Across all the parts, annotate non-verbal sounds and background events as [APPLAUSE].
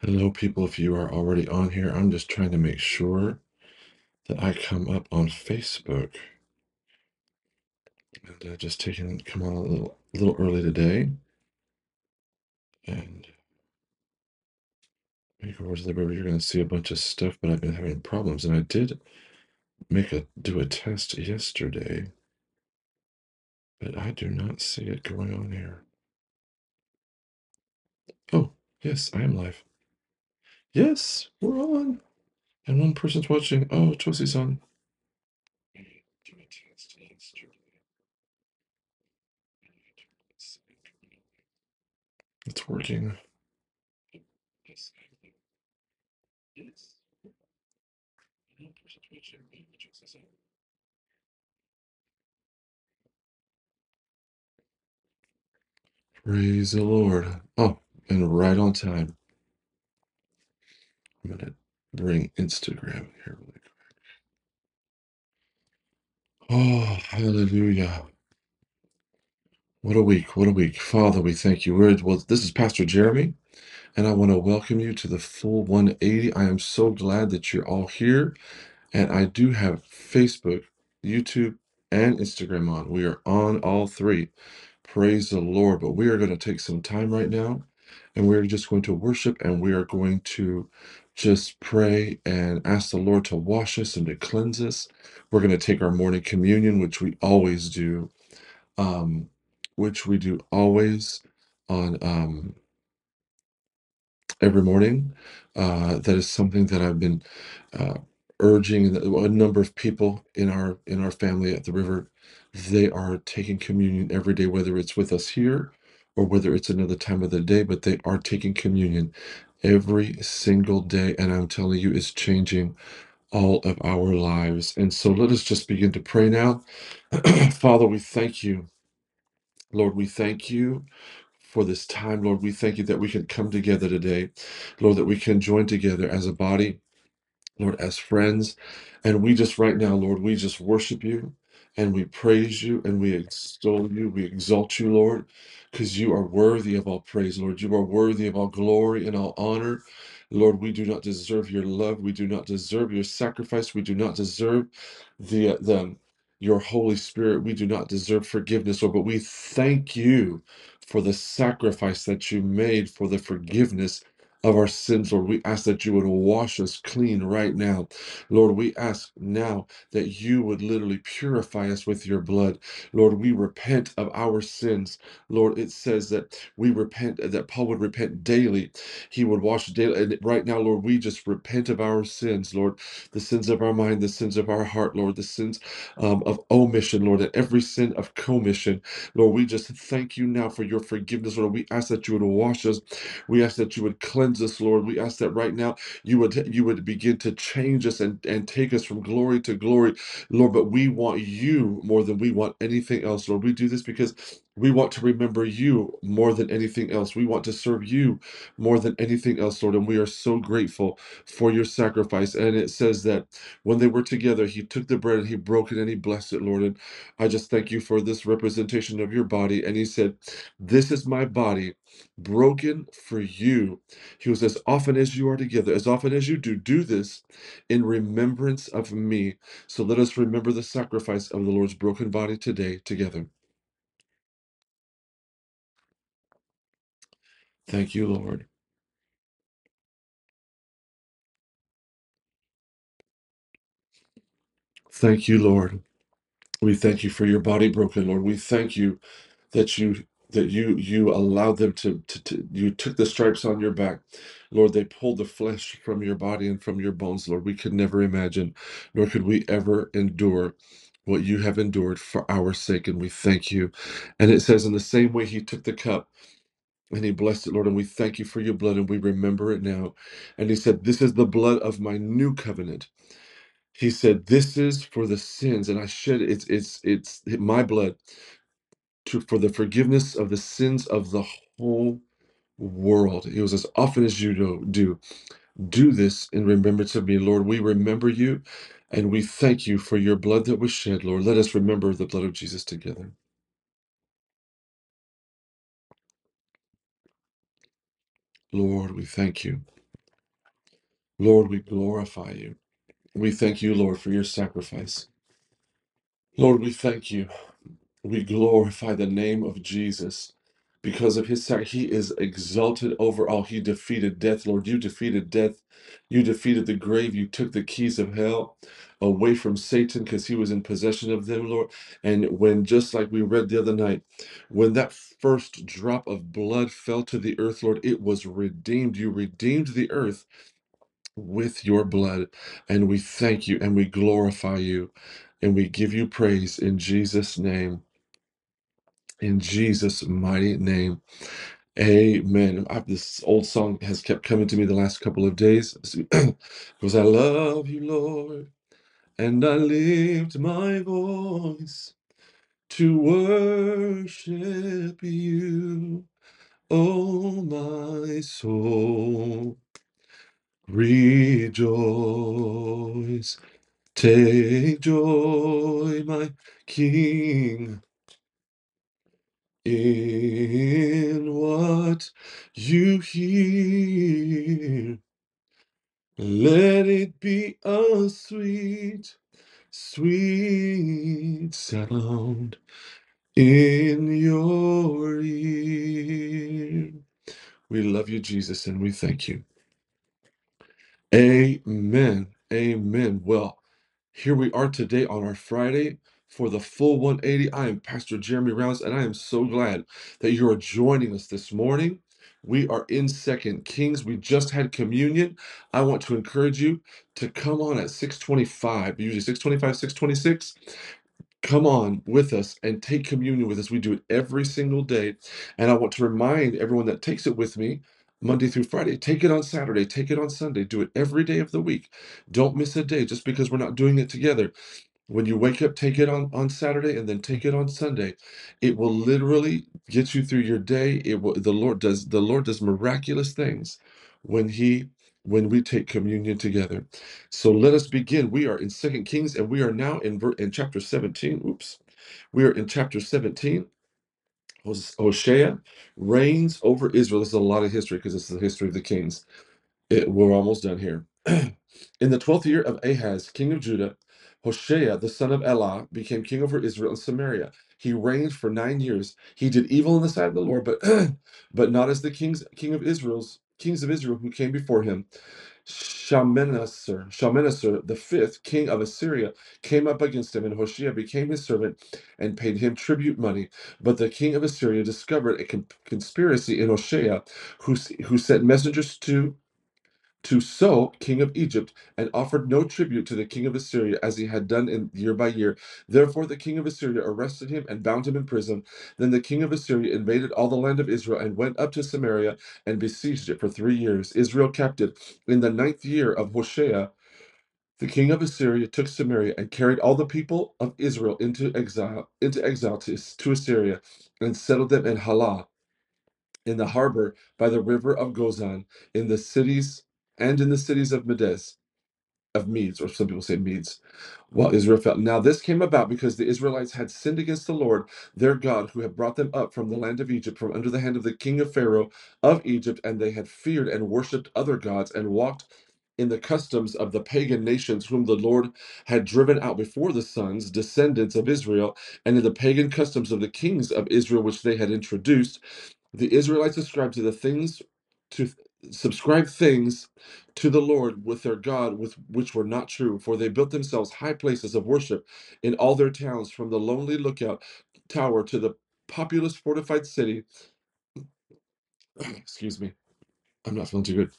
Hello, people. If you are already on here, I'm just trying to make sure that I come up on Facebook. And uh, just taking come on a little, little early today. And make the river. You're going to see a bunch of stuff, but I've been having problems. And I did make a do a test yesterday, but I do not see it going on here. Oh, yes, I am live. Yes, we're on. And one person's watching. Oh, Chelsea's on. Do a test yesterday. It's working. Praise the Lord. Oh, and right on time. I'm going to bring Instagram here really quick. Oh, hallelujah. What a week. What a week. Father, we thank you. We're, well, this is Pastor Jeremy, and I want to welcome you to the full 180. I am so glad that you're all here. And I do have Facebook, YouTube, and Instagram on. We are on all three. Praise the Lord. But we are going to take some time right now and we're just going to worship and we are going to just pray and ask the Lord to wash us and to cleanse us. We're going to take our morning communion, which we always do, um, which we do always on. Um, every morning. Uh, that is something that I've been uh, urging a number of people in our in our family at the river. They are taking communion every day, whether it's with us here or whether it's another time of the day, but they are taking communion every single day. And I'm telling you, it's changing all of our lives. And so let us just begin to pray now. [CLEARS THROAT] Father, we thank you. Lord, we thank you for this time. Lord, we thank you that we can come together today. Lord, that we can join together as a body, Lord, as friends. And we just right now, Lord, we just worship you and we praise you and we extol you. We exalt you, Lord, because you are worthy of all praise, Lord. You are worthy of all glory and all honor. Lord, we do not deserve your love. We do not deserve your sacrifice. We do not deserve the the your Holy Spirit. We do not deserve forgiveness, Lord, but we thank you for the sacrifice that you made for the forgiveness of our sins, Lord. We ask that you would wash us clean right now. Lord, we ask now that you would literally purify us with your blood. Lord, we repent of our sins. Lord, it says that we repent, that Paul would repent daily. He would wash daily. And right now, Lord, we just repent of our sins, Lord, the sins of our mind, the sins of our heart, Lord, the sins um, of omission, Lord, and every sin of commission. Lord, we just thank you now for your forgiveness, Lord. We ask that you would wash us. We ask that you would cleanse cleanse us, Lord. We ask that right now you would you would begin to change us and, and take us from glory to glory, Lord. But we want you more than we want anything else, Lord. We do this because we want to remember you more than anything else. We want to serve you more than anything else, Lord. And we are so grateful for your sacrifice. And it says that when they were together, he took the bread and he broke it and he blessed it, Lord. And I just thank you for this representation of your body. And he said, This is my body broken for you. He was as often as you are together, as often as you do, do this in remembrance of me. So let us remember the sacrifice of the Lord's broken body today together. Thank you, Lord. Thank you, Lord. We thank you for your body broken, Lord. We thank you that you that you you allowed them to, to, to you took the stripes on your back lord they pulled the flesh from your body and from your bones lord we could never imagine nor could we ever endure what you have endured for our sake and we thank you and it says in the same way he took the cup and he blessed it lord and we thank you for your blood and we remember it now and he said this is the blood of my new covenant he said this is for the sins and i shed it's it's it's my blood to for the forgiveness of the sins of the whole world. It was as often as you do, do, do this in remembrance of me, Lord. We remember you and we thank you for your blood that was shed, Lord. Let us remember the blood of Jesus together. Lord, we thank you. Lord, we glorify you. We thank you, Lord, for your sacrifice. Lord, we thank you We glorify the name of Jesus because of his sac. He is exalted over all. He defeated death, Lord. You defeated death. You defeated the grave. You took the keys of hell away from Satan because he was in possession of them, Lord. And when, just like we read the other night, when that first drop of blood fell to the earth, Lord, it was redeemed. You redeemed the earth with your blood. And we thank you and we glorify you and we give you praise in Jesus' name. In Jesus' mighty name, amen. I, this old song has kept coming to me the last couple of days [CLEARS THROAT] because I love you, Lord, and I lift my voice to worship you. Oh, my soul, rejoice. Take joy, my King In what you hear, let it be a sweet, sweet sound in your ear. We love you, Jesus, and we thank you. Amen. Amen. Well, here we are today on our Friday for the full 180. I am Pastor Jeremy Rounds, and I am so glad that you are joining us this morning. We are in Second Kings. We just had communion. I want to encourage you to come on at 625, usually 625, 626 come on with us and take communion with us. We do it every single day. And I want to remind everyone that takes it with me Monday through Friday, take it on Saturday, take it on Sunday, do it every day of the week. Don't miss a day just because we're not doing it together. When you wake up, take it on, on Saturday and then take it on Sunday. It will literally get you through your day. It will the Lord does the Lord does miraculous things when He when we take communion together. So let us begin. We are in Second Kings and we are now in in chapter 17. Oops. We are in chapter 17. Hos- Hosea reigns over Israel. This is a lot of history because this is the history of the kings. It, we're almost done here. [CLEARS THROAT] in the twelfth year of Ahaz, king of Judah, Hoshea, the son of Elah, became king over Israel and Samaria. He reigned for nine years. He did evil in the sight of the Lord, but [CLEARS THROAT] but not as the kings king of Israel's kings of Israel who came before him. Shalmaneser, Shalmaneser, the fifth king of Assyria, came up against him, and Hoshea became his servant and paid him tribute money. But the king of Assyria discovered a con- conspiracy in Hoshea, who, who sent messengers to to So, king of Egypt, and offered no tribute to the king of Assyria as he had done in year by year. Therefore, the king of Assyria arrested him and bound him in prison. Then the king of Assyria invaded all the land of Israel and went up to Samaria and besieged it for three years. Israel kept it. In the ninth year of Hoshea, the king of Assyria took Samaria and carried all the people of Israel into exile, into exile to, to Assyria, and settled them in Halah in the harbor by the river of Gozan, in the cities and in the cities of Medes, of Medes, or some people say Medes, while Israel fell. Now this came about because the Israelites had sinned against the Lord their God, who had brought them up from the land of Egypt, from under the hand of the king of Pharaoh of Egypt, and they had feared and worshipped other gods and walked in the customs of the pagan nations whom the Lord had driven out before the sons, descendants of Israel, and in the pagan customs of the kings of Israel which they had introduced, the Israelites ascribed to the things to subscribe things to the Lord with their God with which were not true, for they built themselves high places of worship in all their towns, from the lonely lookout tower to the populous fortified city. [CLEARS THROAT] Excuse me, I'm not feeling too good.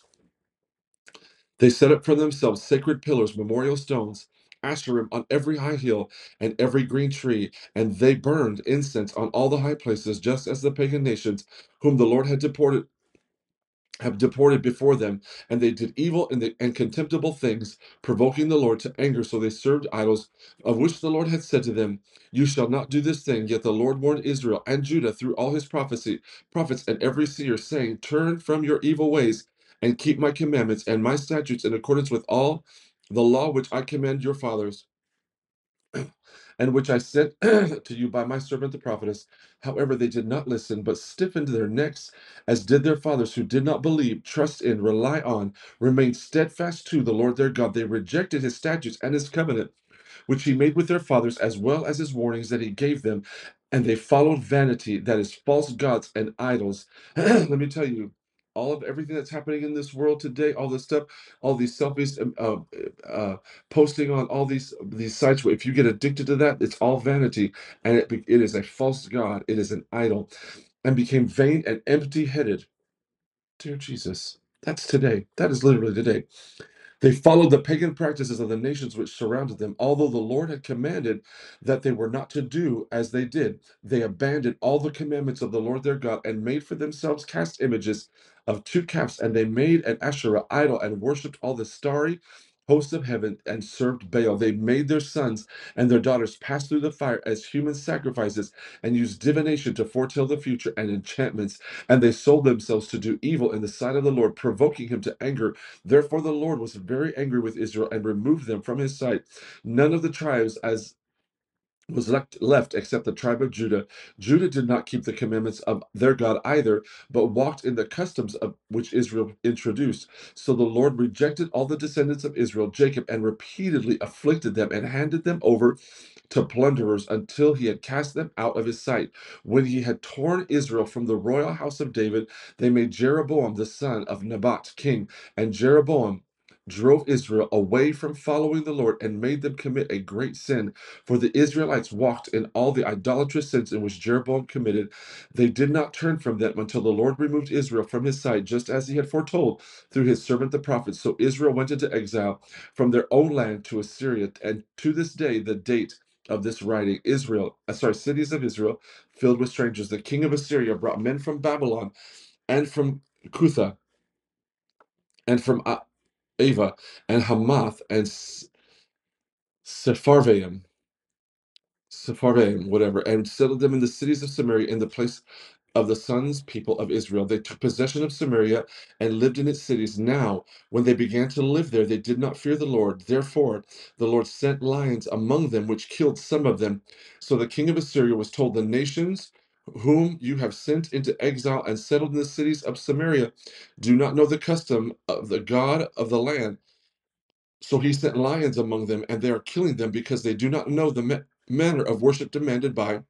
They set up for themselves sacred pillars, memorial stones, Asherim on every high hill and every green tree, and they burned incense on all the high places, just as the pagan nations whom the Lord had deported have deported before them, and they did evil and, the, and contemptible things, provoking the Lord to anger. So they served idols, of which the Lord had said to them, "You shall not do this thing." Yet the Lord warned Israel and Judah through all His prophecy, prophets and every seer, saying, "Turn from your evil ways and keep my commandments and my statutes in accordance with all the law which I command your fathers." And which I sent [CLEARS THROAT] to you by my servant the prophetess. However, they did not listen, but stiffened their necks, as did their fathers who did not believe, trust in, rely on, remain steadfast to the Lord their God. They rejected his statutes and his covenant which he made with their fathers, as well as his warnings that he gave them. And they followed vanity, that is, false gods and idols. [CLEARS THROAT] Let me tell you, all of everything that's happening in this world today, all this stuff, all these selfies, um, uh, uh, posting on all these these sites. Where if you get addicted to that, it's all vanity, and it it is a false god. It is an idol, and became vain and empty-headed. Dear Jesus, that's today. That is literally today they followed the pagan practices of the nations which surrounded them. Although the Lord had commanded that they were not to do as they did, they abandoned all the commandments of the Lord their God and made for themselves cast images of two calves. And they made an Asherah idol and worshipped all the starry hosts of heaven and served Baal. They made their sons and their daughters pass through the fire as human sacrifices and used divination to foretell the future and enchantments. And they sold themselves to do evil in the sight of the Lord, provoking him to anger Therefore, the Lord was very angry with Israel and removed them from his sight. None of the tribes, as was left, left except the tribe of Judah. Judah did not keep the commandments of their God either, but walked in the customs of which Israel introduced. So the Lord rejected all the descendants of Israel, Jacob, and repeatedly afflicted them and handed them over to plunderers until he had cast them out of his sight. When he had torn Israel from the royal house of David, they made Jeroboam the son of Nebat king, and Jeroboam drove Israel away from following the Lord and made them commit a great sin. For the Israelites walked in all the idolatrous sins in which Jeroboam committed. They did not turn from them until the Lord removed Israel from his sight, just as he had foretold through his servant the prophet. So Israel went into exile from their own land to Assyria, and to this day, the date of this writing, Israel, uh, sorry, cities of Israel filled with strangers. The king of Assyria brought men from Babylon and from Cutha and from A- Ava and Hamath and Sepharvaim Sepharvaim, whatever, and settled them in the cities of Samaria in the place of the sons people of Israel. They took possession of Samaria and lived in its cities. Now, when they began to live there, they did not fear the Lord. Therefore, the Lord sent lions among them, which killed some of them. So the king of Assyria was told, The nations whom you have sent into exile and settled in the cities of Samaria do not know the custom of the God of the land so he sent lions among them, and they are killing them because they do not know the ma- manner of worship demanded by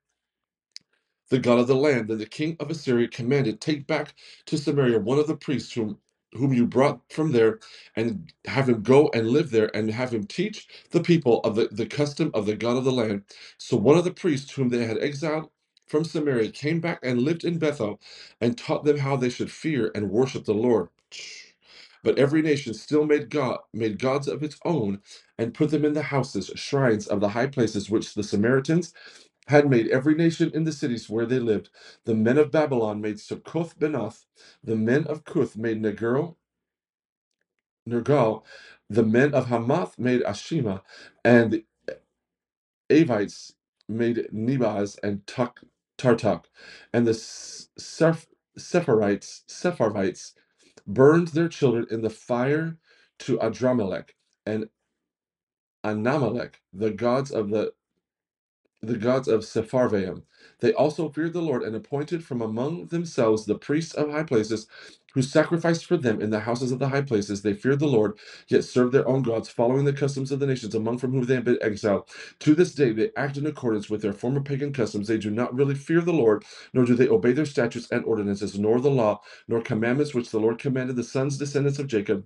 the God of the land. Then the king of Assyria commanded, Take back to Samaria one of the priests whom whom you brought from there, and have him go and live there, and have him teach the people of the, the custom of the God of the land. So one of the priests whom they had exiled from Samaria came back and lived in Bethel, and taught them how they should fear and worship the Lord. But every nation still made God made gods of its own and put them in the houses, shrines of the high places which the Samaritans had made every nation in the cities where they lived. The men of Babylon made Succoth Benoth, the men of Cuth made Negero, Nergal, the men of Hamath made Ashima, and the Avites made Nibhaz and Tuk, Tartak, and the Seph- Sepharites, Sepharvites burned their children in the fire to Adrammelech and Anammelech, the gods of the the gods of Sepharvaim. They also feared the Lord and appointed from among themselves the priests of high places who sacrificed for them in the houses of the high places. They feared the Lord, yet served their own gods, following the customs of the nations among from whom they had been exiled. To this day, they act in accordance with their former pagan customs. They do not really fear the Lord, nor do they obey their statutes and ordinances, nor the law, nor commandments which the Lord commanded the sons, descendants of Jacob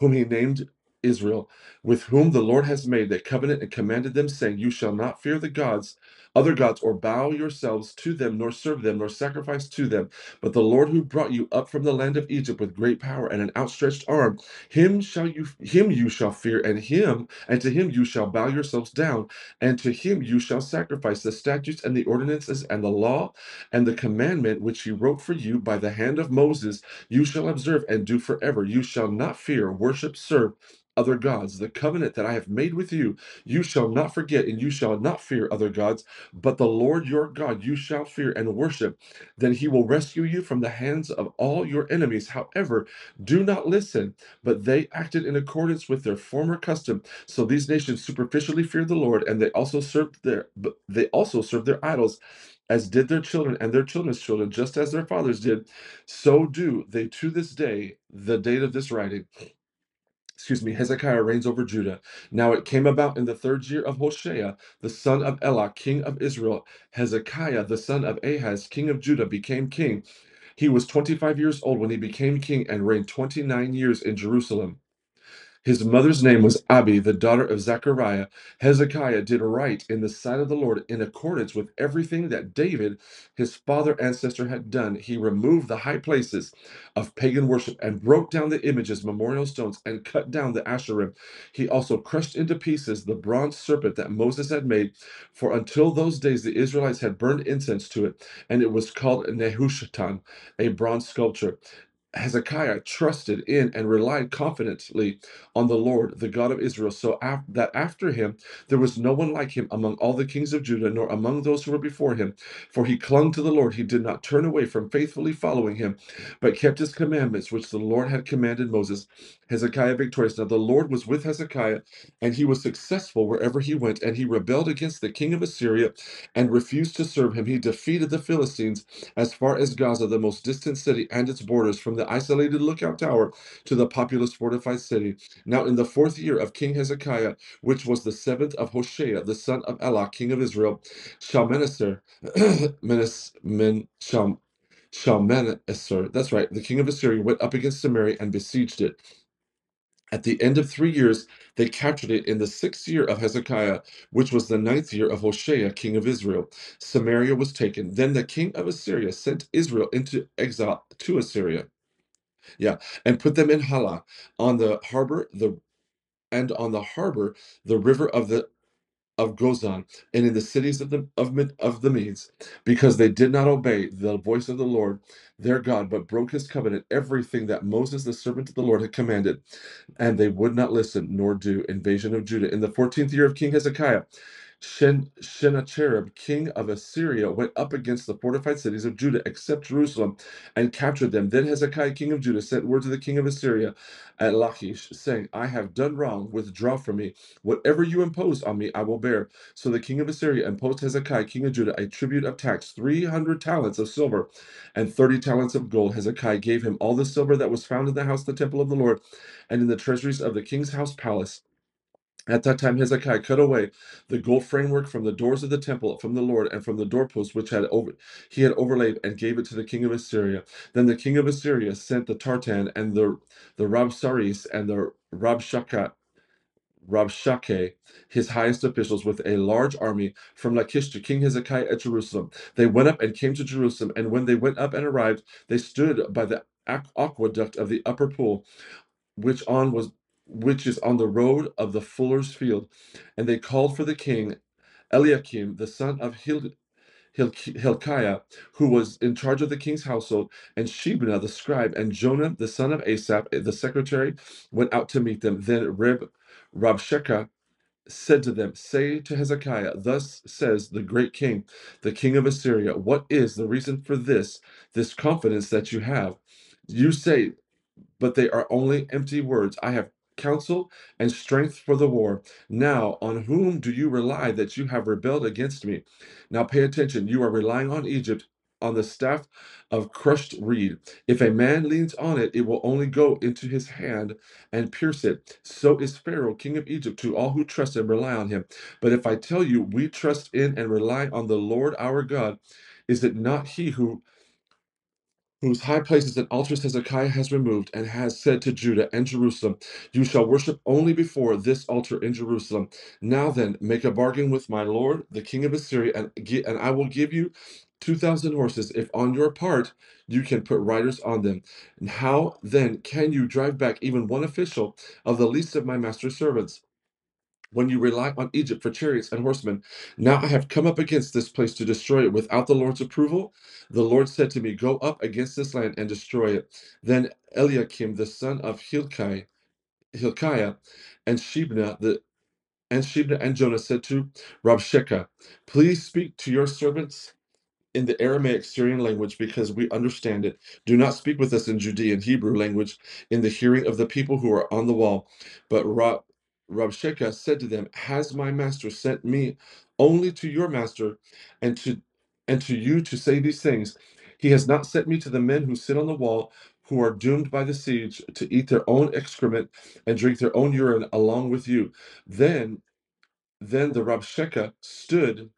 whom he named Israel, with whom the Lord has made a covenant and commanded them, saying, You shall not fear the gods, other gods, or bow yourselves to them, nor serve them, nor sacrifice to them. But the Lord who brought you up from the land of Egypt with great power and an outstretched arm, him shall you him you shall fear, and him, and to him you shall bow yourselves down, and to him you shall sacrifice the statutes and the ordinances and the law and the commandment which he wrote for you by the hand of Moses you shall observe and do forever. You shall not fear, worship, serve other gods. The covenant that I have made with you, you shall not forget, and you shall not fear other gods, but the Lord your God you shall fear and worship. Then he will rescue you from the hands of all your enemies. However, do not listen, but they acted in accordance with their former custom. So these nations superficially feared the Lord, and they also served their but they also served their idols, as did their children and their children's children, just as their fathers did so do they to this day, the date of this writing. Excuse me, Hezekiah reigns over Judah. Now it came about in the third year of Hoshea, the son of Elah, king of Israel, Hezekiah, the son of Ahaz, king of Judah, became king. He was 25 years old when he became king and reigned 29 years in Jerusalem. His mother's name was Abi, the daughter of Zechariah. Hezekiah did right in the sight of the Lord in accordance with everything that David, his father ancestor, had done. He removed the high places of pagan worship and broke down the images, memorial stones, and cut down the Asherim. He also crushed into pieces the bronze serpent that Moses had made, for until those days the Israelites had burned incense to it, and it was called Nehushtan, a bronze sculpture. Hezekiah trusted in and relied confidently on the Lord, the God of Israel, so af- that after him there was no one like him among all the kings of Judah, nor among those who were before him. For he clung to the Lord, he did not turn away from faithfully following him, but kept his commandments, which the Lord had commanded Moses. Hezekiah victorious. Now the Lord was with Hezekiah, and he was successful wherever he went, and he rebelled against the king of Assyria and refused to serve him. He defeated the Philistines as far as Gaza, the most distant city, and its borders, from the isolated lookout tower to the populous fortified city. Now, in the fourth year of King Hezekiah, which was the seventh of Hoshea, the son of Elah, king of Israel, Shalmaneser, [CLEARS THROAT] Menes, Men, Shal, Shalmaneser, that's right, the king of Assyria, went up against Samaria and besieged it. At the end of three years, they captured it in the sixth year of Hezekiah, which was the ninth year of Hoshea, king of Israel. Samaria was taken. Then the king of Assyria sent Israel into exile to Assyria. Yeah, and put them in Hala on the harbor, the and on the harbor, the river of the of Gozan and in the cities of the of, of the Medes, because they did not obey the voice of the Lord their God, but broke his covenant, everything that Moses the servant of the Lord had commanded, and they would not listen nor do invasion of Judah. In the fourteenth year of King Hezekiah, Shen, Sennacherib, king of Assyria, went up against the fortified cities of Judah, except Jerusalem, and captured them. Then Hezekiah, king of Judah, sent word to the king of Assyria at Lachish, saying, I have done wrong, withdraw from me. Whatever you impose on me, I will bear. So the king of Assyria imposed Hezekiah, king of Judah, a tribute of tax, 300 talents of silver and 30 talents of gold. Hezekiah gave him all the silver that was found in the house the temple of the Lord and in the treasuries of the king's house palace. At that time, Hezekiah cut away the gold framework from the doors of the temple from the Lord and from the doorposts which had over, he had overlaid and gave it to the king of Assyria. Then the king of Assyria sent the Tartan and the the Rabsaris and the Rabshakeh Rabshakeh, his highest officials, with a large army from Lachish to King Hezekiah at Jerusalem. They went up and came to Jerusalem, and when they went up and arrived, they stood by the aqueduct of the upper pool, which on was which is on the road of the fuller's field. And they called for the king Eliakim, the son of Hil- Hilk- Hilkiah, who was in charge of the king's household, and Shebna the scribe, and Jonah the son of Asaph, the secretary, went out to meet them. Then Reb Rabshakeh said to them, Say to Hezekiah, Thus says the great king, the king of Assyria, What is the reason for this, this confidence that you have? You say but they are only empty words. I have counsel and strength for the war. Now, on whom do you rely that you have rebelled against me? Now, pay attention. You are relying on Egypt. On the staff of crushed reed. If a man leans on it, it will only go into his hand and pierce it. So is Pharaoh, king of Egypt, to all who trust and rely on him. But if I tell you, we trust in and rely on the Lord our God, is it not he who whose high places and altars Hezekiah has removed, and has said to Judah and Jerusalem, You shall worship only before this altar in Jerusalem. Now then, make a bargain with my lord, the king of Assyria, and, and I will give you 2,000 horses, if on your part you can put riders on them. And how then can you drive back even one official of the least of my master's servants? When you rely on Egypt for chariots and horsemen. Now I have come up against this place to destroy it without the Lord's approval. The Lord said to me, Go up against this land and destroy it. Then Eliakim, the son of Hilkiah, Hilkiah and Shebna, the and Shebna and Jonah said to Rabshakeh, Please speak to your servants in the Aramaic Syrian language because we understand it. Do not speak with us in Judean Hebrew language in the hearing of the people who are on the wall. But Rab, Rabshakeh said to them, Has my master sent me only to your master and to and to you to say these things? He has not sent me to the men who sit on the wall, who are doomed by the siege to eat their own excrement and drink their own urine along with you. Then then the Rabshakeh stood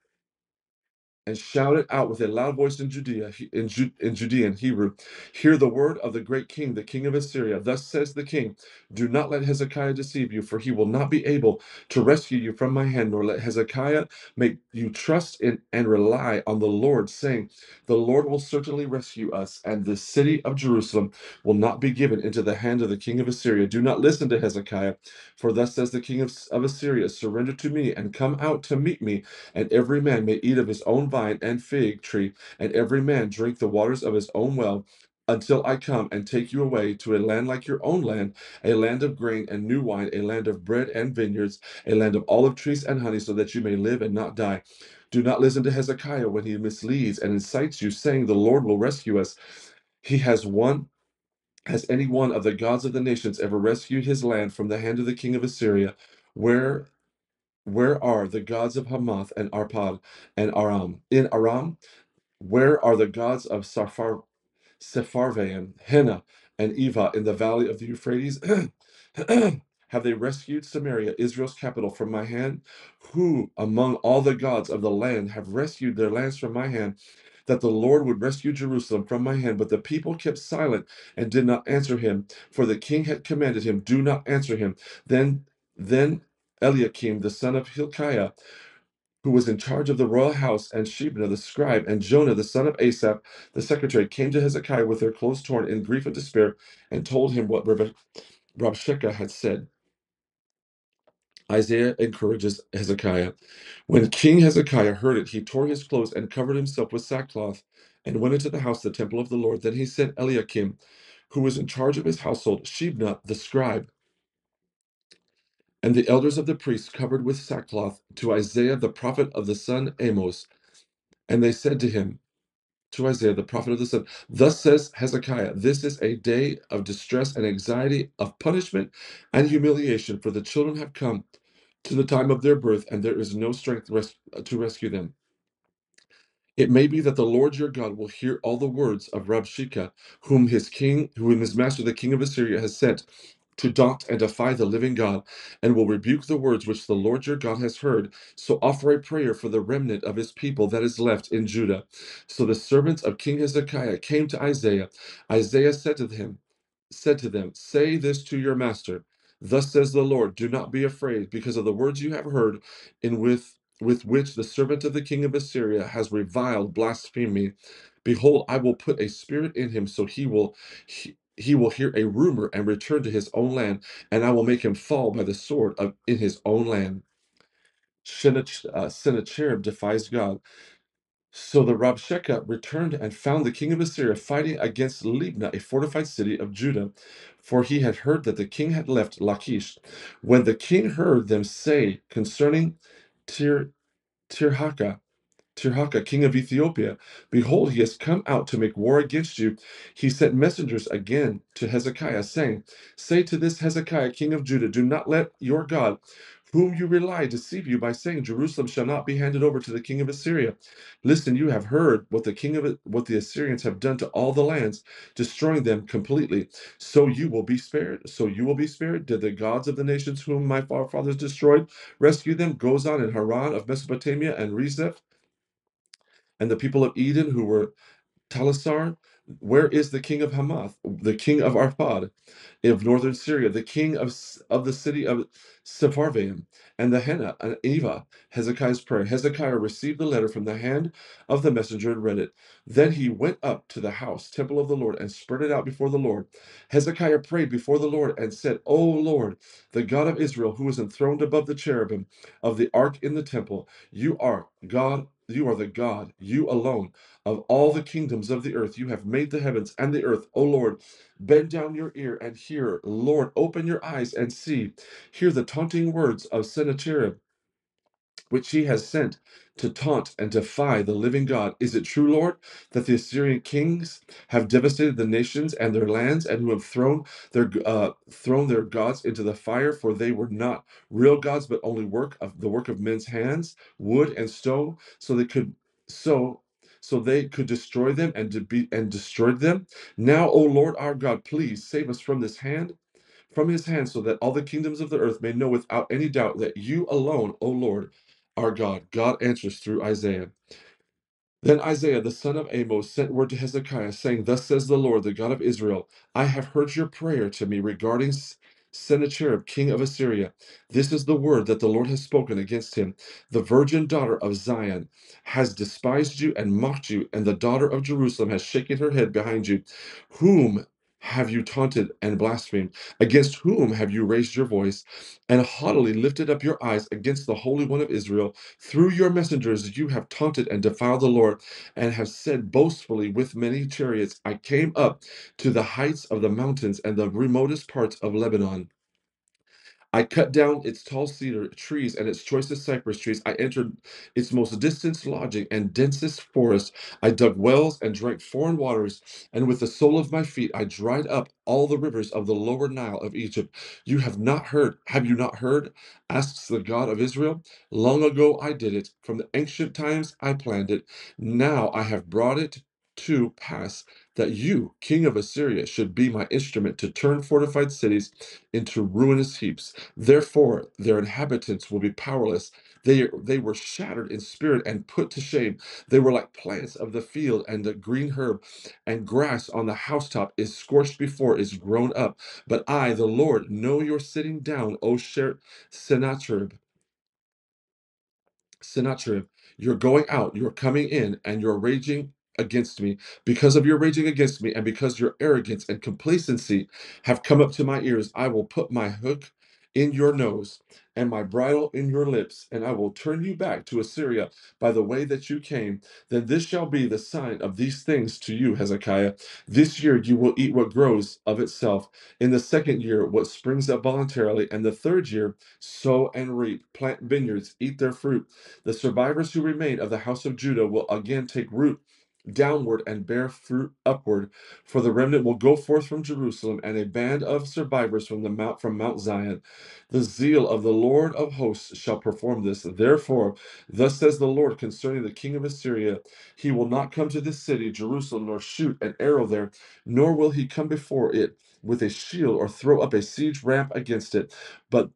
and shouted out with a loud voice in Judea, in, Ju- in Judean Hebrew, Hear the word of the great king, the king of Assyria. Thus says the king, Do not let Hezekiah deceive you, for he will not be able to rescue you from my hand, nor let Hezekiah make you trust in and rely on the Lord, saying, The Lord will certainly rescue us, and the city of Jerusalem will not be given into the hand of the king of Assyria. Do not listen to Hezekiah, for thus says the king of, of Assyria, Surrender to me and come out to meet me and every man may eat of his own vine and fig tree, and every man drink the waters of his own well, until I come and take you away to a land like your own land, a land of grain and new wine, a land of bread and vineyards, a land of olive trees and honey, so that you may live and not die. Do not listen to Hezekiah when he misleads and incites you, saying, The Lord will rescue us. He has one. Has any one of the gods of the nations ever rescued his land from the hand of the king of Assyria? Where where are the gods of Hamath and Arpad and Aram? In Aram, where are the gods of Sarfar, Sepharvaim, Hena, and Eva in the valley of the Euphrates? [CLEARS THROAT] Have they rescued Samaria, Israel's capital, from my hand? Who among all the gods of the land have rescued their lands from my hand? That the Lord would rescue Jerusalem from my hand. But the people kept silent and did not answer him, for the king had commanded him, Do not answer him. Then, then Eliakim, the son of Hilkiah, who was in charge of the royal house, and Shebna the scribe, and Jonah the son of Asaph the secretary, came to Hezekiah with their clothes torn in grief and despair, and told him what Rab- Rabshakeh had said. Isaiah encourages Hezekiah. When King Hezekiah heard it, he tore his clothes and covered himself with sackcloth, and went into the house, the temple of the Lord. Then he sent Eliakim, who was in charge of his household, Shebna the scribe, and the elders of the priests covered with sackcloth, to Isaiah the prophet of the son Amos. And they said to him, to Isaiah, the prophet of the son, Thus says Hezekiah, this is a day of distress and anxiety, of punishment and humiliation, for the children have come to the time of their birth, and there is no strength res- to rescue them. It may be that the Lord your God will hear all the words of Rabshakeh, whom his king, whom his master, the king of Assyria, has sent to daunt and defy the living God, and will rebuke the words which the Lord your God has heard. So offer a prayer for the remnant of his people that is left in Judah. So the servants of King Hezekiah came to Isaiah. Isaiah said to him, said to them, Say this to your master. Thus says the Lord, do not be afraid, because of the words you have heard, in with with which the servant of the king of Assyria has reviled, blasphemed me. Behold, I will put a spirit in him, so he will he will hear a rumor and return to his own land, and I will make him fall by the sword of in his own land. Senach- uh, Sennacherib defies God. So the Rabshakeh returned and found the king of Assyria fighting against Libnah, a fortified city of Judah, for he had heard that the king had left Lachish. When the king heard them say concerning Tir Tirhakah, Tirhakah, king of Ethiopia, behold, he has come out to make war against you. He sent messengers again to Hezekiah, saying, Say to this Hezekiah, king of Judah, do not let your God, whom you rely, deceive you by saying, Jerusalem shall not be handed over to the king of Assyria. Listen, you have heard what the king of what the Assyrians have done to all the lands, destroying them completely. So you will be spared. So you will be spared. Did the gods of the nations whom my forefathers destroyed rescue them? Gozan and Haran of Mesopotamia and Rezeph? And the people of Eden who were Telassar, where is the king of Hamath, the king of Arpad of northern Syria, the king of, of the city of Sepharvaim, and the Hena and Eva? Hezekiah's prayer. Hezekiah received the letter from the hand of the messenger and read it. Then he went up to the house, temple of the Lord, and spread it out before the Lord. Hezekiah prayed before the Lord and said, O Lord, the God of Israel, who is enthroned above the cherubim of the ark in the temple, you are God. You are the God, you alone of all the kingdoms of the earth. You have made the heavens and the earth, O Lord. Bend down your ear and hear. Lord, open your eyes and see. Hear the taunting words of Sennacherib which he has sent to taunt and defy the living God. Is it true, Lord, that the Assyrian kings have devastated the nations and their lands, and who have thrown their uh, thrown their gods into the fire? For they were not real gods, but only work of the work of men's hands, wood and stone, so they could so. So they could destroy them and be and destroyed them. Now, O Lord our God, please save us from this hand from his hand, so that all the kingdoms of the earth may know without any doubt that you alone, O Lord, are God. God answers through Isaiah. Then Isaiah the son of Amos sent word to Hezekiah, saying, Thus says the Lord, the God of Israel, I have heard your prayer to me regarding Sennacherib, king of Assyria. This is the word that the Lord has spoken against him. The virgin daughter of Zion has despised you and mocked you, and the daughter of Jerusalem has shaken her head behind you. Whom have you taunted and blasphemed? Against whom have you raised your voice and haughtily lifted up your eyes against the Holy One of Israel? Through your messengers you have taunted and defiled the Lord, and have said boastfully with many chariots, I came up to the heights of the mountains and the remotest parts of Lebanon. I cut down its tall cedar trees and its choicest cypress trees. I entered its most distant lodging and densest forest. I dug wells and drank foreign waters, and with the sole of my feet I dried up all the rivers of the lower Nile of Egypt. You have not heard, have you not heard? asks the God of Israel. Long ago I did it, from the ancient times I planned it. Now I have brought it to pass that you, king of Assyria, should be my instrument to turn fortified cities into ruinous heaps. Therefore, their inhabitants will be powerless. They, they were shattered in spirit and put to shame. They were like plants of the field, and the green herb and grass on the housetop is scorched before is grown up. But I, the Lord, know you're sitting down, O Sher- Sennacherib. Sennacherib, you're going out, you're coming in, and you're raging against me. Because of your raging against me, and because your arrogance and complacency have come up to my ears, I will put my hook in your nose and my bridle in your lips, and I will turn you back to Assyria by the way that you came. Then this shall be the sign of these things to you, Hezekiah. This year you will eat what grows of itself. In the second year, what springs up voluntarily. And the third year, sow and reap, plant vineyards, eat their fruit. The survivors who remain of the house of Judah will again take root downward and bear fruit upward for the remnant will go forth from jerusalem and a band of survivors from the mount from mount zion. The zeal of the lord of hosts shall perform this. Therefore thus says the lord concerning the king of assyria he will not come to this city jerusalem nor shoot an arrow there nor will he come before it with a shield or throw up a siege ramp against it. But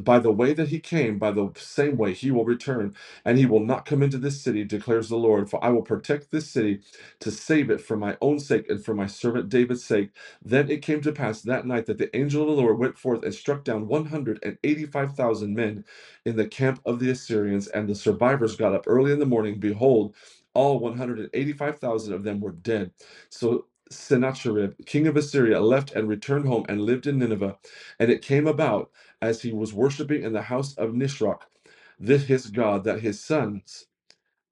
by the way that he came, by the same way he will return, and he will not come into this city, declares the Lord. For I will protect this city to save it for my own sake and for my servant David's sake. Then it came to pass that night that the angel of the Lord went forth and struck down 185,000 men in the camp of the Assyrians, and the survivors got up early in the morning. Behold, all 185,000 of them were dead. So Sennacherib, king of Assyria, left and returned home and lived in Nineveh. And it came about as he was worshiping in the house of Nisroch, this his god, that his sons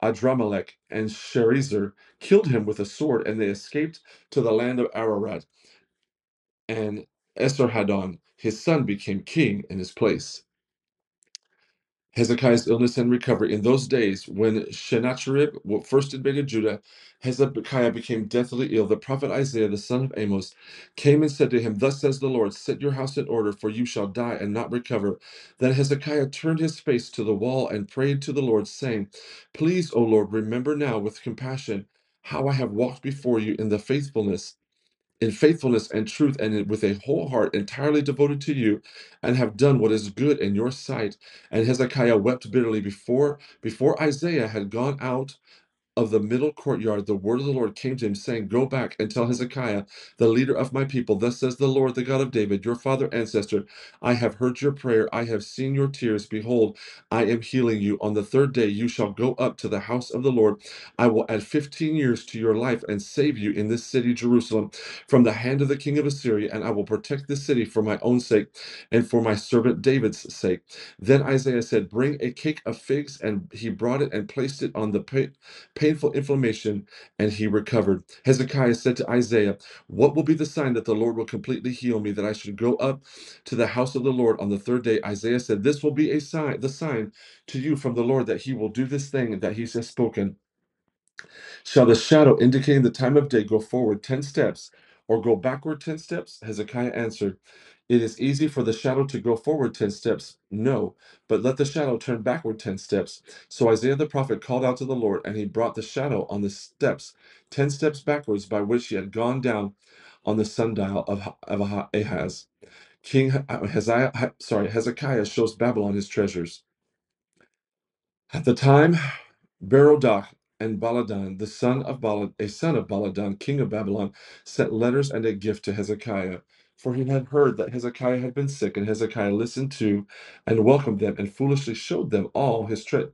Adrammelech and Sharezer killed him with a sword, and they escaped to the land of Ararat. And Esarhaddon, his son, became king in his place. Hezekiah's illness and recovery. In those days, when Sennacherib first invaded Judah, Hezekiah became deathly ill. The prophet Isaiah, the son of Amos, came and said to him, Thus says the Lord, Set your house in order, for you shall die and not recover. Then Hezekiah turned his face to the wall and prayed to the Lord, saying, Please, O Lord, remember now with compassion how I have walked before you in the faithfulness in faithfulness and truth and with a whole heart entirely devoted to you and have done what is good in your sight. And hezekiah wept bitterly before before isaiah had gone out of the middle courtyard, the word of the Lord came to him, saying, Go back and tell Hezekiah, the leader of my people, Thus says the Lord, the God of David, your father ancestor, I have heard your prayer, I have seen your tears. Behold, I am healing you. On the third day you shall go up to the house of the Lord. I will add fifteen years to your life and save you in this city, Jerusalem, from the hand of the king of Assyria, and I will protect this city for my own sake and for my servant David's sake. Then Isaiah said, Bring a cake of figs, and he brought it and placed it on the pit painful inflammation, and he recovered. Hezekiah said to Isaiah, What will be the sign that the Lord will completely heal me, that I should go up to the house of the Lord on the third day? Isaiah said, This will be a sign, the sign to you from the Lord that he will do this thing that he has spoken. Shall the shadow indicating the time of day go forward 10 steps or go backward 10 steps? Hezekiah answered, It is easy for the shadow to go forward 10 steps. No, but let the shadow turn backward 10 steps. So Isaiah the prophet called out to the Lord, and he brought the shadow on the steps 10 steps backwards by which he had gone down on the sundial of, of Ahaz. King uh, Hezekiah, sorry, Hezekiah shows Babylon his treasures. At the time Berodach and Baladan, the son of a son of Baladan, king of Babylon, sent letters and a gift to Hezekiah. For he had heard that Hezekiah had been sick, and Hezekiah listened to and welcomed them, and foolishly showed them all his tre-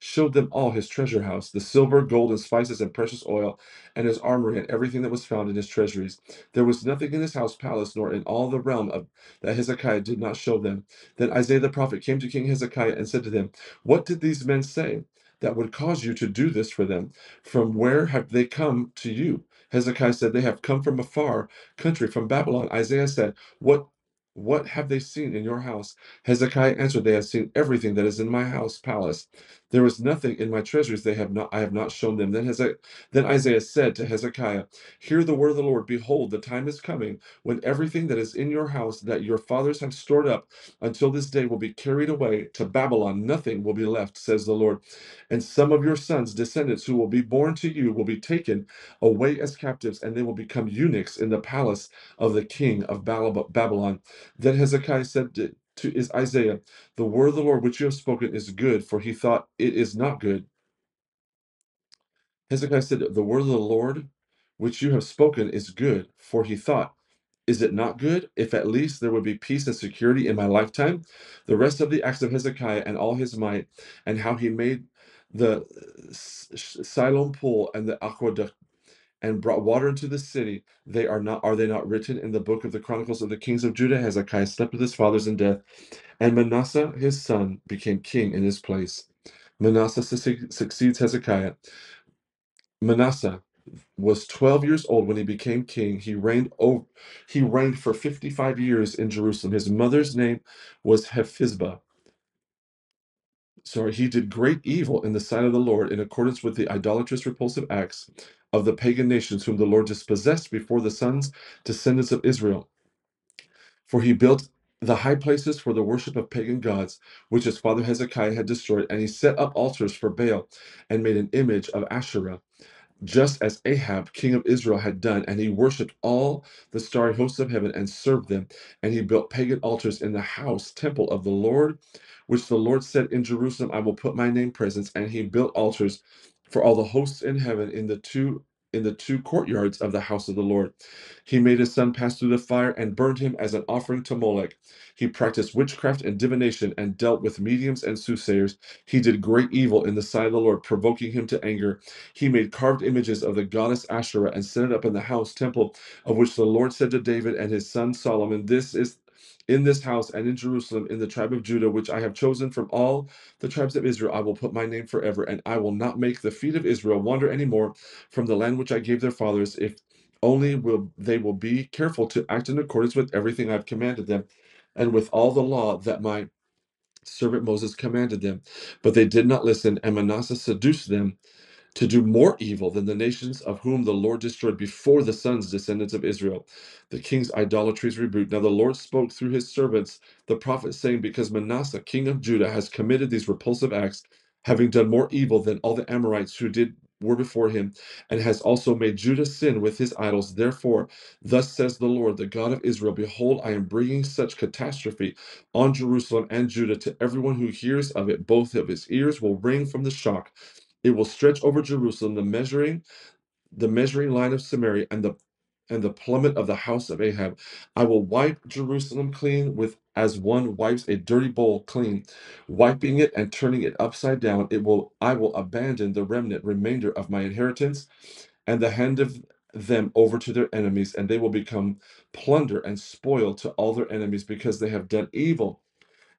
showed them all his treasure house, the silver, gold, and spices, and precious oil, and his armory, and everything that was found in his treasuries. There was nothing in his house palace, nor in all the realm of that Hezekiah did not show them. Then Isaiah the prophet came to King Hezekiah and said to them, What did these men say that would cause you to do this for them? From where have they come to you? Hezekiah said, They have come from a far country, from Babylon. Isaiah said, What what have they seen in your house? Hezekiah answered, They have seen everything that is in my house palace. There was nothing in my treasuries they have not I have not shown them. Then Hezekiah, then Isaiah said to Hezekiah, Hear the word of the Lord. Behold, the time is coming when everything that is in your house that your fathers have stored up until this day will be carried away to Babylon. Nothing will be left, says the Lord. And some of your sons, descendants who will be born to you, will be taken away as captives, and they will become eunuchs in the palace of the king of Babylon. Then Hezekiah said to, is Isaiah, the word of the Lord which you have spoken is good, for he thought it is not good. Hezekiah said, The word of the Lord which you have spoken is good, for he thought, Is it not good? If at least there would be peace and security in my lifetime. The rest of the acts of Hezekiah and all his might, and how he made the uh, Siloam pool and the aqueduct and brought water into the city, they are not are they not written in the book of the chronicles of the kings of Judah? Hezekiah slept with his fathers in death, and Manasseh his son became king in his place. Manasseh succeeds Hezekiah. Manasseh was 12 years old when he became king. He reigned over, he reigned for 55 years in Jerusalem. His mother's name was Hephzibah. Sorry, he did great evil in the sight of the Lord in accordance with the idolatrous repulsive acts of the pagan nations whom the Lord dispossessed before the sons descendants of Israel. For he built the high places for the worship of pagan gods, which his father Hezekiah had destroyed, and he set up altars for Baal and made an image of Asherah just as Ahab, king of Israel, had done, and he worshipped all the starry hosts of heaven and served them. And he built pagan altars in the house, temple of the Lord, which the Lord said in Jerusalem, I will put my name presence. And he built altars for all the hosts in heaven in the two in the two courtyards of the house of the Lord. He made his son pass through the fire and burned him as an offering to Molech. He practiced witchcraft and divination and dealt with mediums and soothsayers. He did great evil in the sight of the Lord, provoking him to anger. He made carved images of the goddess Asherah and set it up in the house temple of which the Lord said to David and his son Solomon, This is in this house and in Jerusalem, in the tribe of Judah, which I have chosen from all the tribes of Israel, I will put my name forever, and I will not make the feet of Israel wander anymore from the land which I gave their fathers, if only will they will be careful to act in accordance with everything I've commanded them, and with all the law that my servant Moses commanded them. But they did not listen, and Manasseh seduced them to do more evil than the nations of whom the Lord destroyed before the sons descendants of Israel. The king's idolatry is rebuked. Now the Lord spoke through his servants, the prophets, saying, Because Manasseh, king of Judah, has committed these repulsive acts, having done more evil than all the Amorites who did were before him, and has also made Judah sin with his idols. Therefore, thus says the Lord, the God of Israel Behold, I am bringing such catastrophe on Jerusalem and Judah to everyone who hears of it. Both of his ears will ring from the shock it will stretch over Jerusalem, the measuring, the measuring line of Samaria, and the and the plummet of the house of Ahab. I will wipe Jerusalem clean with as one wipes a dirty bowl clean, wiping it and turning it upside down. It will I will abandon the remnant remainder of my inheritance and the hand of them over to their enemies, and they will become plunder and spoil to all their enemies because they have done evil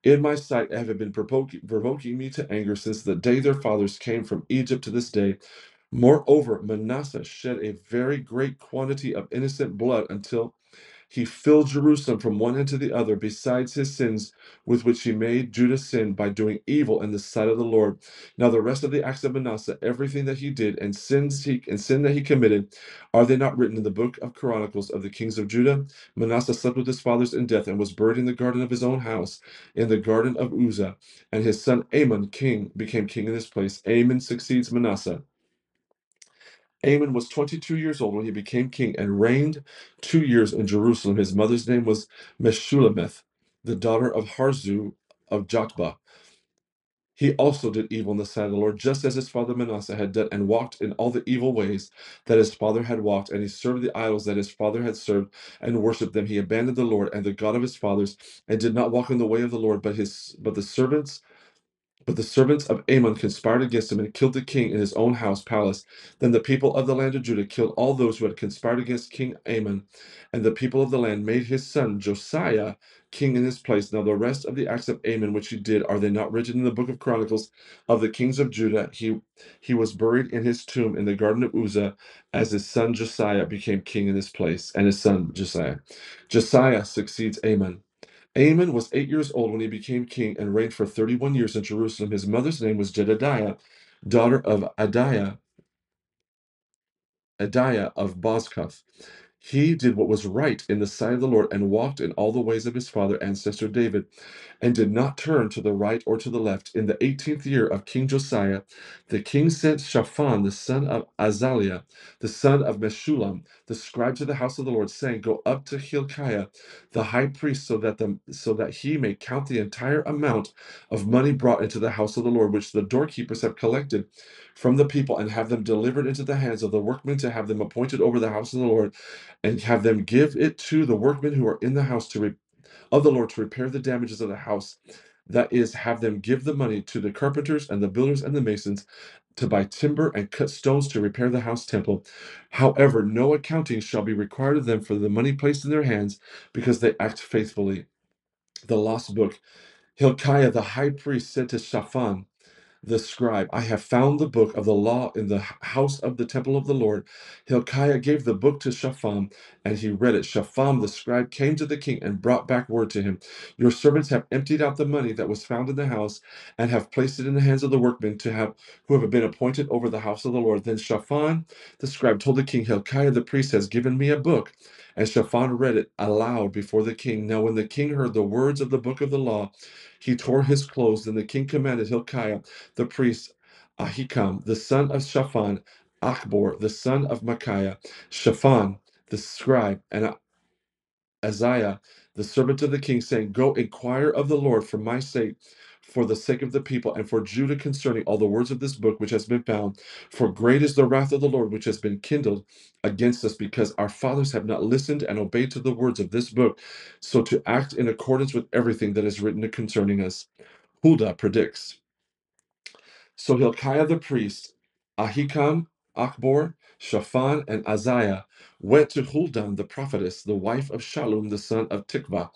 in my sight have been provoking, provoking me to anger since the day their fathers came from Egypt to this day. Moreover, Manasseh shed a very great quantity of innocent blood until he filled Jerusalem from one end to the other, besides his sins with which he made Judah sin by doing evil in the sight of the Lord. Now the rest of the acts of Manasseh, everything that he did, and sins he and sin that he committed, are they not written in the book of Chronicles of the kings of Judah? Manasseh slept with his fathers in death and was buried in the garden of his own house, in the garden of Uzzah. And his son Amon king became king in his place. Amon succeeds Manasseh. Amon was 22 years old when he became king and reigned two years in Jerusalem. His mother's name was Meshullemeth, the daughter of Harzu of Jotbah. He also did evil in the sight of the Lord, just as his father Manasseh had done, and walked in all the evil ways that his father had walked. And he served the idols that his father had served, and worshipped them. He abandoned the Lord and the God of his fathers, and did not walk in the way of the Lord. But his but the servants but the servants of Amon conspired against him and killed the king in his own house palace. Then the people of the land of Judah killed all those who had conspired against King Amon, and the people of the land made his son Josiah king in his place. Now the rest of the acts of Amon which he did are they not written in the book of Chronicles of the kings of Judah? He he was buried in his tomb in the garden of Uzzah, as his son Josiah became king in his place, and his son Josiah. Josiah succeeds Amon. Amon was eight years old when he became king and reigned for 31 years in Jerusalem. His mother's name was Jedediah, daughter of Adiah, Adiah of Bozkath. He did what was right in the sight of the Lord and walked in all the ways of his father ancestor David, and did not turn to the right or to the left. In the eighteenth year of King Josiah, the king sent Shaphan, the son of Azaliah, the son of Meshullam, the scribe to the house of the Lord, saying, Go up to Hilkiah, the high priest, so that the so that he may count the entire amount of money brought into the house of the Lord, which the doorkeepers have collected from the people, and have them delivered into the hands of the workmen to have them appointed over the house of the Lord and have them give it to the workmen who are in the house to re- of the Lord to repair the damages of the house. That is, have them give the money to the carpenters and the builders and the masons to buy timber and cut stones to repair the house temple. However, no accounting shall be required of them for the money placed in their hands, because they act faithfully. The lost book. Hilkiah the high priest said to Shaphan, the scribe, I have found the book of the law in the house of the temple of the Lord. Hilkiah gave the book to Shaphan, and he read it. Shaphan the scribe came to the king and brought back word to him Your servants have emptied out the money that was found in the house, and have placed it in the hands of the workmen to have who have been appointed over the house of the Lord. Then Shaphan the scribe told the king, Hilkiah the priest has given me a book. And Shaphan read it aloud before the king. Now, when the king heard the words of the book of the law, he tore his clothes. Then the king commanded Hilkiah the priest Ahikam, the son of Shaphan, Achbor, the son of Micaiah, Shaphan, the scribe, and Asaiah, the servant of the king, saying, Go inquire of the Lord for my sake, for the sake of the people and for Judah concerning all the words of this book which has been found. For great is the wrath of the Lord which has been kindled against us because our fathers have not listened and obeyed to the words of this book, so to act in accordance with everything that is written concerning us. Huldah predicts. So Hilkiah the priest, Ahikam, Achbor, Shaphan, and Azariah went to Huldah the prophetess, the wife of Shallum the son of Tikvah,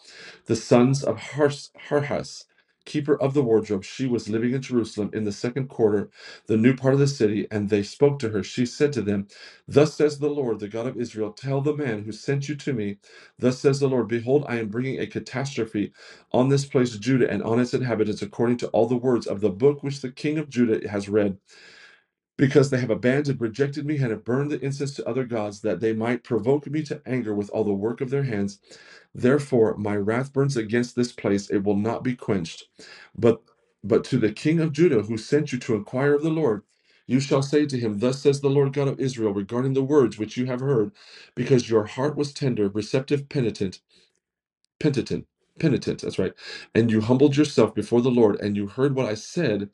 the sons of Harhas, keeper of the wardrobe. She was living in Jerusalem in the second quarter, the new part of the city, and they spoke to her. She said to them, Thus says the Lord, the God of Israel, tell the man who sent you to me, Thus says the Lord, Behold, I am bringing a catastrophe on this place Judah and on its inhabitants according to all the words of the book which the king of Judah has read, because they have abandoned, rejected me, and have burned the incense to other gods, that they might provoke me to anger with all the work of their hands. Therefore my wrath burns against this place, it will not be quenched. But but to the king of Judah who sent you to inquire of the Lord, you shall say to him, Thus says the Lord God of Israel regarding the words which you have heard, because your heart was tender, receptive, penitent penitent penitent that's right and you humbled yourself before the lord and you heard what i said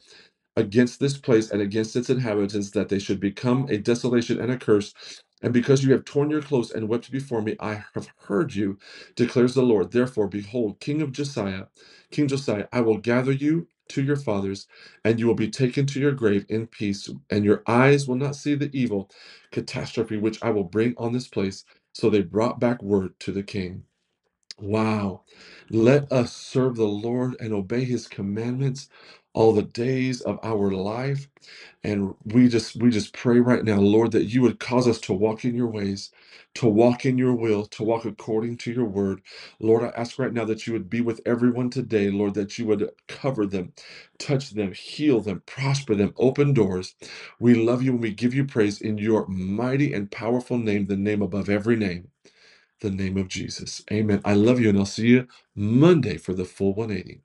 against this place and against its inhabitants that they should become a desolation and a curse. And because you have torn your clothes and wept before me i have heard you declares the lord. Therefore behold king of josiah king josiah i will gather you to your fathers and you will be taken to your grave in peace and your eyes will not see the evil catastrophe which i will bring on this place. So they brought back word to the king. Wow. Let us serve the Lord and obey his commandments all the days of our life. And we just we just pray right now, Lord, that you would cause us to walk in your ways, to walk in your will, to walk according to your word. Lord, I ask right now that you would be with everyone today, Lord, that you would cover them, touch them, heal them, prosper them, open doors. We love you and we give you praise in your mighty and powerful name, the name above every name the name of Jesus. Amen. I love you, and I'll see you Monday for the full 180.